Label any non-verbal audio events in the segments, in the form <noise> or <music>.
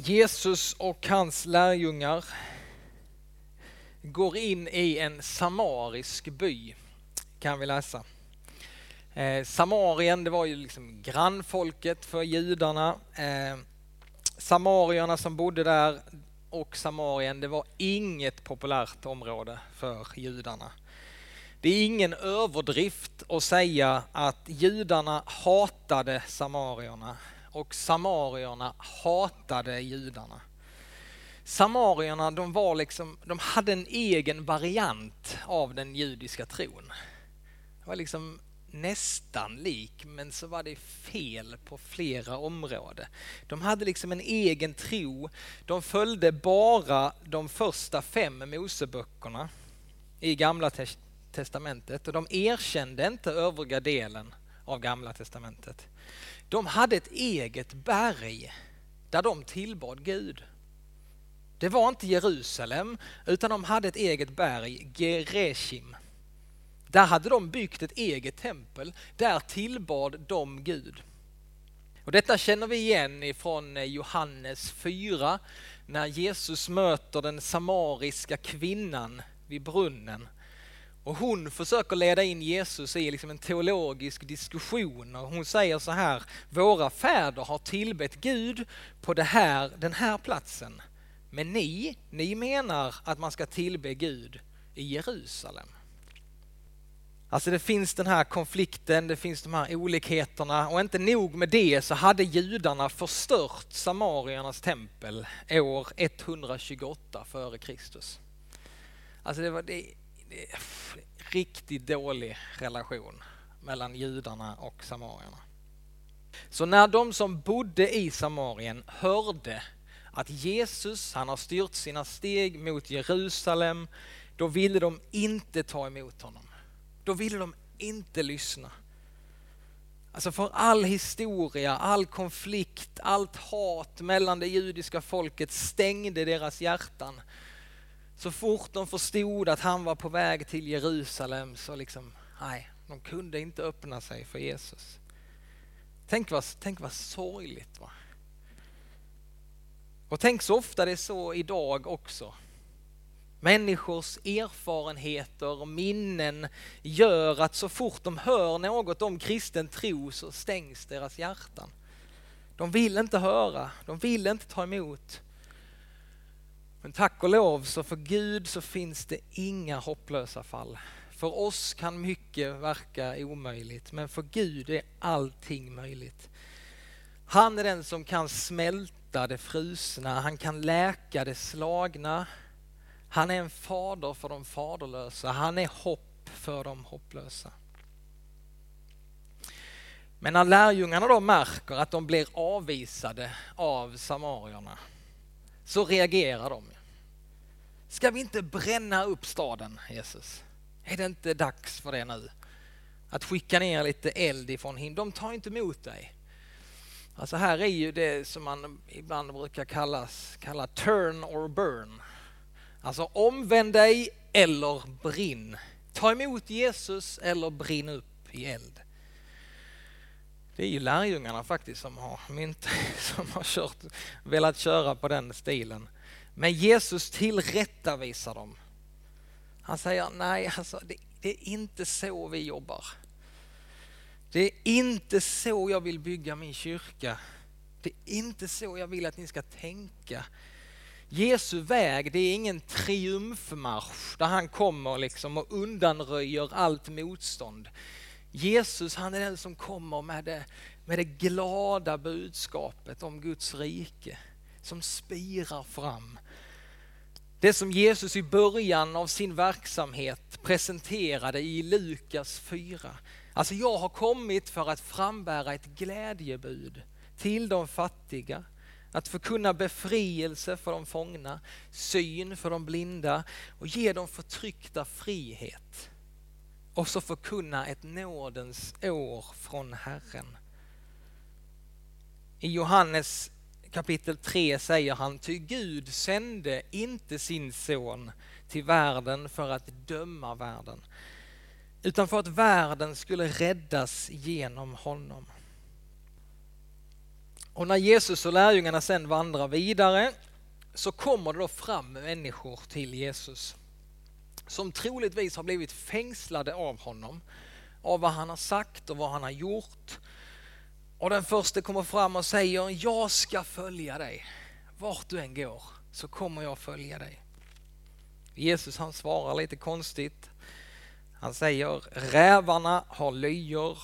Jesus och hans lärjungar går in i en samarisk by, kan vi läsa. Eh, Samarien, det var ju liksom grannfolket för judarna. Eh, samarierna som bodde där och Samarien, det var inget populärt område för judarna. Det är ingen överdrift att säga att judarna hatade samarierna och samarierna hatade judarna. Samarierna de var liksom, de hade en egen variant av den judiska tron. Det var liksom nästan lik, men så var det fel på flera områden. De hade liksom en egen tro. De följde bara de första fem Moseböckerna i Gamla testamentet och de erkände inte övriga delen av Gamla testamentet. De hade ett eget berg där de tillbad Gud. Det var inte Jerusalem utan de hade ett eget berg, Gereshim. Där hade de byggt ett eget tempel, där tillbad de Gud. Och detta känner vi igen ifrån Johannes 4 när Jesus möter den samariska kvinnan vid brunnen och hon försöker leda in Jesus i liksom en teologisk diskussion och hon säger så här, våra fäder har tillbett Gud på det här, den här platsen. Men ni, ni menar att man ska tillbe Gud i Jerusalem. Alltså det finns den här konflikten, det finns de här olikheterna och inte nog med det så hade judarna förstört samariernas tempel år 128 före Kristus. Alltså det var, det, Eh, riktigt dålig relation mellan judarna och samarierna. Så när de som bodde i Samarien hörde att Jesus, han har styrt sina steg mot Jerusalem, då ville de inte ta emot honom. Då ville de inte lyssna. Alltså för all historia, all konflikt, allt hat mellan det judiska folket stängde deras hjärtan så fort de förstod att han var på väg till Jerusalem så liksom, nej, de kunde inte öppna sig för Jesus. Tänk vad, tänk vad sorgligt. Va? Och tänk så ofta det är så idag också. Människors erfarenheter och minnen gör att så fort de hör något om kristen tro så stängs deras hjärtan. De vill inte höra, de vill inte ta emot. Men tack och lov så för Gud så finns det inga hopplösa fall. För oss kan mycket verka omöjligt, men för Gud är allting möjligt. Han är den som kan smälta det frusna, han kan läka det slagna. Han är en fader för de faderlösa, han är hopp för de hopplösa. Men när lärjungarna då märker att de blir avvisade av samarierna så reagerar de. Ska vi inte bränna upp staden, Jesus? Är det inte dags för det nu? Att skicka ner lite eld ifrån himlen. De tar inte emot dig. Alltså här är ju det som man ibland brukar kallas, kalla turn or burn. Alltså omvänd dig eller brinn. Ta emot Jesus eller brinn upp i eld. Det är ju lärjungarna faktiskt som har, mynt, <laughs> som har kört, velat köra på den stilen. Men Jesus tillrättavisar dem. Han säger nej, alltså, det, det är inte så vi jobbar. Det är inte så jag vill bygga min kyrka. Det är inte så jag vill att ni ska tänka. Jesu väg, det är ingen triumfmarsch där han kommer liksom och undanröjer allt motstånd. Jesus han är den som kommer med det, med det glada budskapet om Guds rike som spirar fram. Det som Jesus i början av sin verksamhet presenterade i Lukas 4. Alltså jag har kommit för att frambära ett glädjebud till de fattiga, att förkunna befrielse för de fångna, syn för de blinda och ge de förtryckta frihet. Och så förkunna ett nådens år från Herren. I Johannes kapitel 3 säger han, ty Gud sände inte sin son till världen för att döma världen, utan för att världen skulle räddas genom honom. Och när Jesus och lärjungarna sen vandrar vidare så kommer det då fram människor till Jesus som troligtvis har blivit fängslade av honom, av vad han har sagt och vad han har gjort. Och den första kommer fram och säger, jag ska följa dig. Vart du än går så kommer jag följa dig. Jesus han svarar lite konstigt. Han säger, rävarna har lyor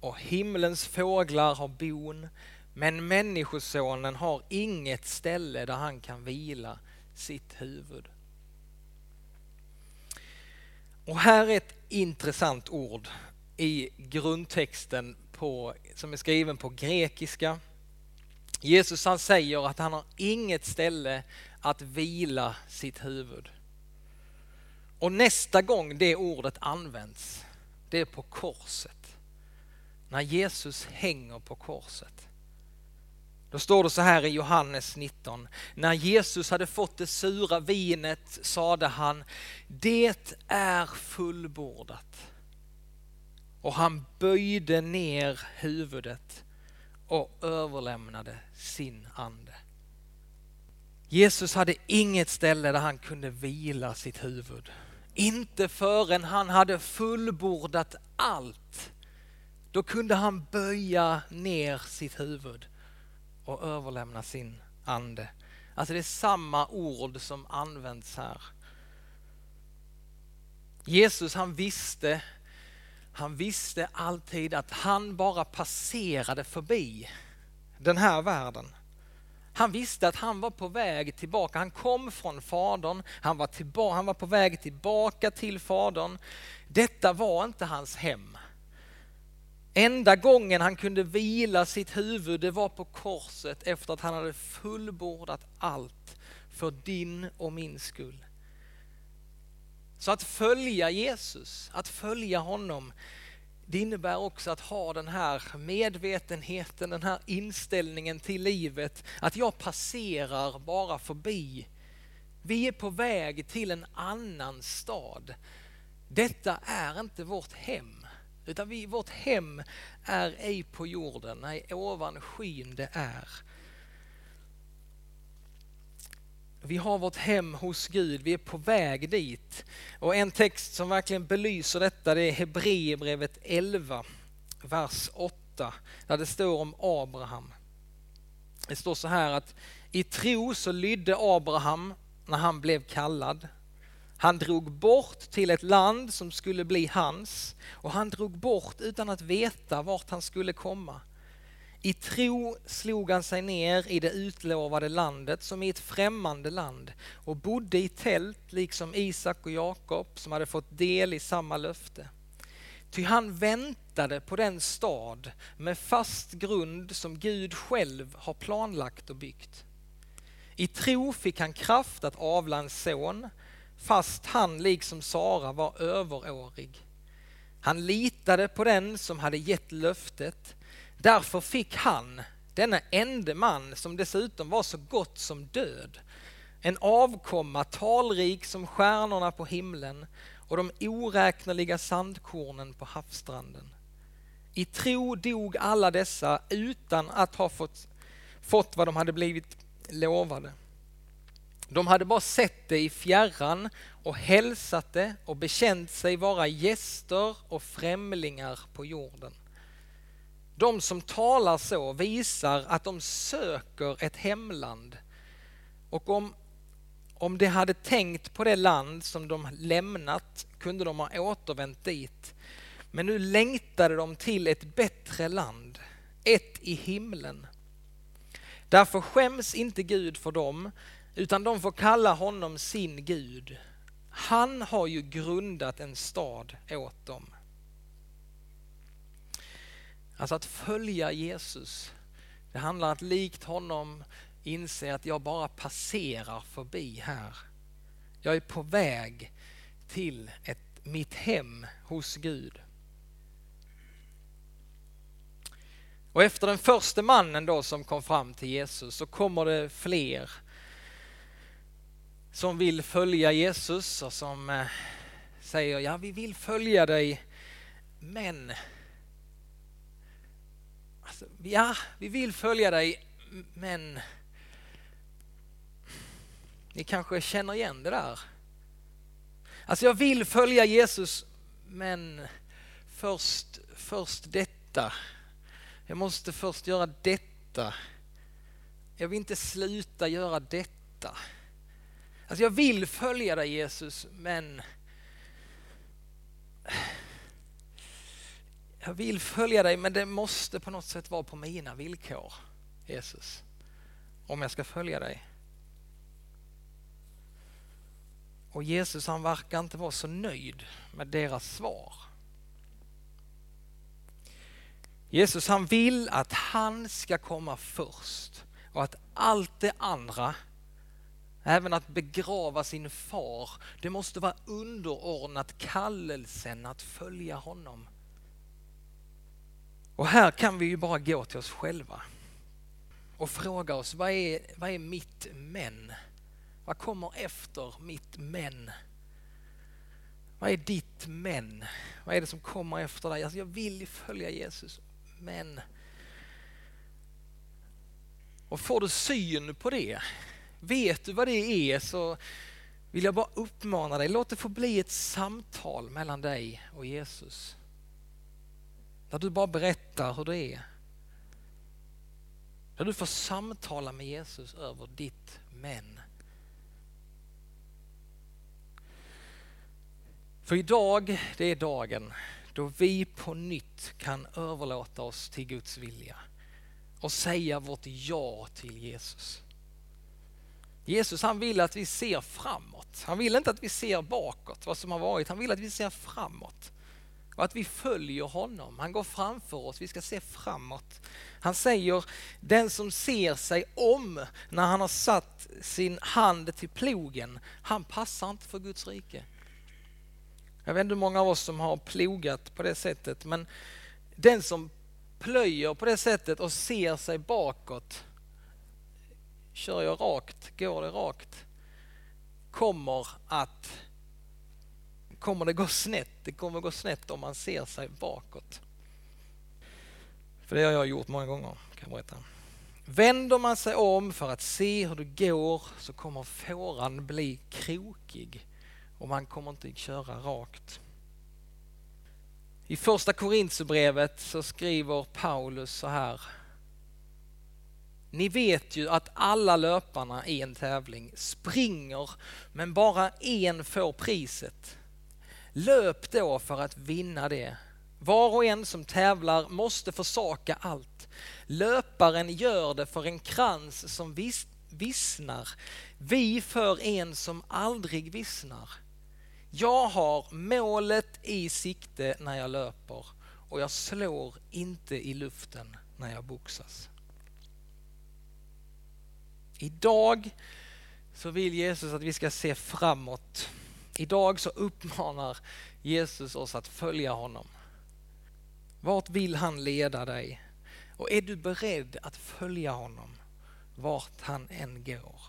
och himlens fåglar har bon, men Människosonen har inget ställe där han kan vila sitt huvud. Och här är ett intressant ord i grundtexten på, som är skriven på grekiska. Jesus han säger att han har inget ställe att vila sitt huvud. Och nästa gång det ordet används, det är på korset. När Jesus hänger på korset. Då står det så här i Johannes 19. När Jesus hade fått det sura vinet sade han, det är fullbordat. Och han böjde ner huvudet och överlämnade sin ande. Jesus hade inget ställe där han kunde vila sitt huvud. Inte förrän han hade fullbordat allt. Då kunde han böja ner sitt huvud och överlämna sin ande. Alltså det är samma ord som används här. Jesus han visste, han visste alltid att han bara passerade förbi den här världen. Han visste att han var på väg tillbaka. Han kom från Fadern, han var, tillba- han var på väg tillbaka till Fadern. Detta var inte hans hem. Enda gången han kunde vila sitt huvud det var på korset efter att han hade fullbordat allt för din och min skull. Så att följa Jesus, att följa honom, det innebär också att ha den här medvetenheten, den här inställningen till livet, att jag passerar bara förbi. Vi är på väg till en annan stad. Detta är inte vårt hem. Utan vi, vårt hem är ej på jorden, nej ovan skyn det är. Vi har vårt hem hos Gud, vi är på väg dit. Och en text som verkligen belyser detta det är Hebreerbrevet 11, vers 8, där det står om Abraham. Det står så här att i tro så lydde Abraham när han blev kallad. Han drog bort till ett land som skulle bli hans och han drog bort utan att veta vart han skulle komma. I tro slog han sig ner i det utlovade landet som i ett främmande land och bodde i tält liksom Isak och Jakob som hade fått del i samma löfte. Ty han väntade på den stad med fast grund som Gud själv har planlagt och byggt. I tro fick han kraft att avla en son fast han liksom Sara var överårig. Han litade på den som hade gett löftet. Därför fick han, denna ende man som dessutom var så gott som död, en avkomma talrik som stjärnorna på himlen och de oräkneliga sandkornen på havsstranden. I tro dog alla dessa utan att ha fått, fått vad de hade blivit lovade. De hade bara sett det i fjärran och hälsat det och bekänt sig vara gäster och främlingar på jorden. De som talar så visar att de söker ett hemland och om, om de hade tänkt på det land som de lämnat kunde de ha återvänt dit. Men nu längtade de till ett bättre land, ett i himlen. Därför skäms inte Gud för dem utan de får kalla honom sin Gud. Han har ju grundat en stad åt dem. Alltså att följa Jesus, det handlar om att likt honom inse att jag bara passerar förbi här. Jag är på väg till ett, mitt hem hos Gud. Och efter den första mannen då som kom fram till Jesus så kommer det fler som vill följa Jesus och som eh, säger ja vi vill följa dig men alltså, ja vi vill följa dig men ni kanske känner igen det där. Alltså jag vill följa Jesus men först, först detta. Jag måste först göra detta. Jag vill inte sluta göra detta. Alltså jag vill följa dig Jesus men jag vill följa dig men det måste på något sätt vara på mina villkor Jesus. Om jag ska följa dig. Och Jesus han verkar inte vara så nöjd med deras svar. Jesus han vill att han ska komma först och att allt det andra, även att begrava sin far, det måste vara underordnat kallelsen att följa honom. Och här kan vi ju bara gå till oss själva och fråga oss, vad är, vad är mitt men? Vad kommer efter mitt men? Vad är ditt men? Vad är det som kommer efter dig? Alltså jag vill följa Jesus, men... Och får du syn på det, vet du vad det är så vill jag bara uppmana dig, låt det få bli ett samtal mellan dig och Jesus. Där du bara berättar hur det är. Där du får samtala med Jesus över ditt men. För idag, det är dagen då vi på nytt kan överlåta oss till Guds vilja och säga vårt ja till Jesus. Jesus han vill att vi ser framåt. Han vill inte att vi ser bakåt vad som har varit. Han vill att vi ser framåt och att vi följer honom. Han går framför oss, vi ska se framåt. Han säger, den som ser sig om när han har satt sin hand till plogen, han passar inte för Guds rike. Jag vet inte hur många av oss som har plogat på det sättet, men den som plöjer på det sättet och ser sig bakåt, kör jag rakt, går det rakt, kommer att kommer det gå snett. Det kommer gå snett om man ser sig bakåt. För det har jag gjort många gånger, kan jag berätta. Vänder man sig om för att se hur det går så kommer fåran bli krokig och man kommer inte köra rakt. I första Korintierbrevet så skriver Paulus så här. Ni vet ju att alla löparna i en tävling springer men bara en får priset. Löp då för att vinna det. Var och en som tävlar måste försaka allt. Löparen gör det för en krans som vis vissnar. Vi för en som aldrig vissnar. Jag har målet i sikte när jag löper och jag slår inte i luften när jag boxas. Idag så vill Jesus att vi ska se framåt Idag så uppmanar Jesus oss att följa honom. Vart vill han leda dig? Och är du beredd att följa honom vart han än går?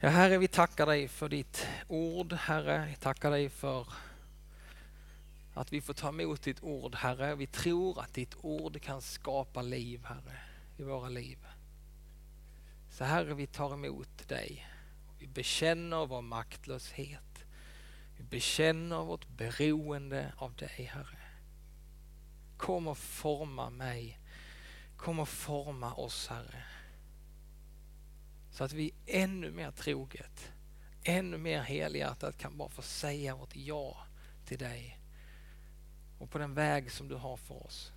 Ja, Herre, vi tackar dig för ditt ord, Herre. Vi tackar dig för att vi får ta emot ditt ord, Herre. Vi tror att ditt ord kan skapa liv, Herre, i våra liv. Så Herre, vi tar emot dig. Vi bekänner vår maktlöshet. Vi bekänner vårt beroende av dig, Herre. Kom och forma mig. Kom och forma oss, Herre. Så att vi ännu mer troget, ännu mer helhjärtat kan bara få säga vårt ja till dig och på den väg som du har för oss.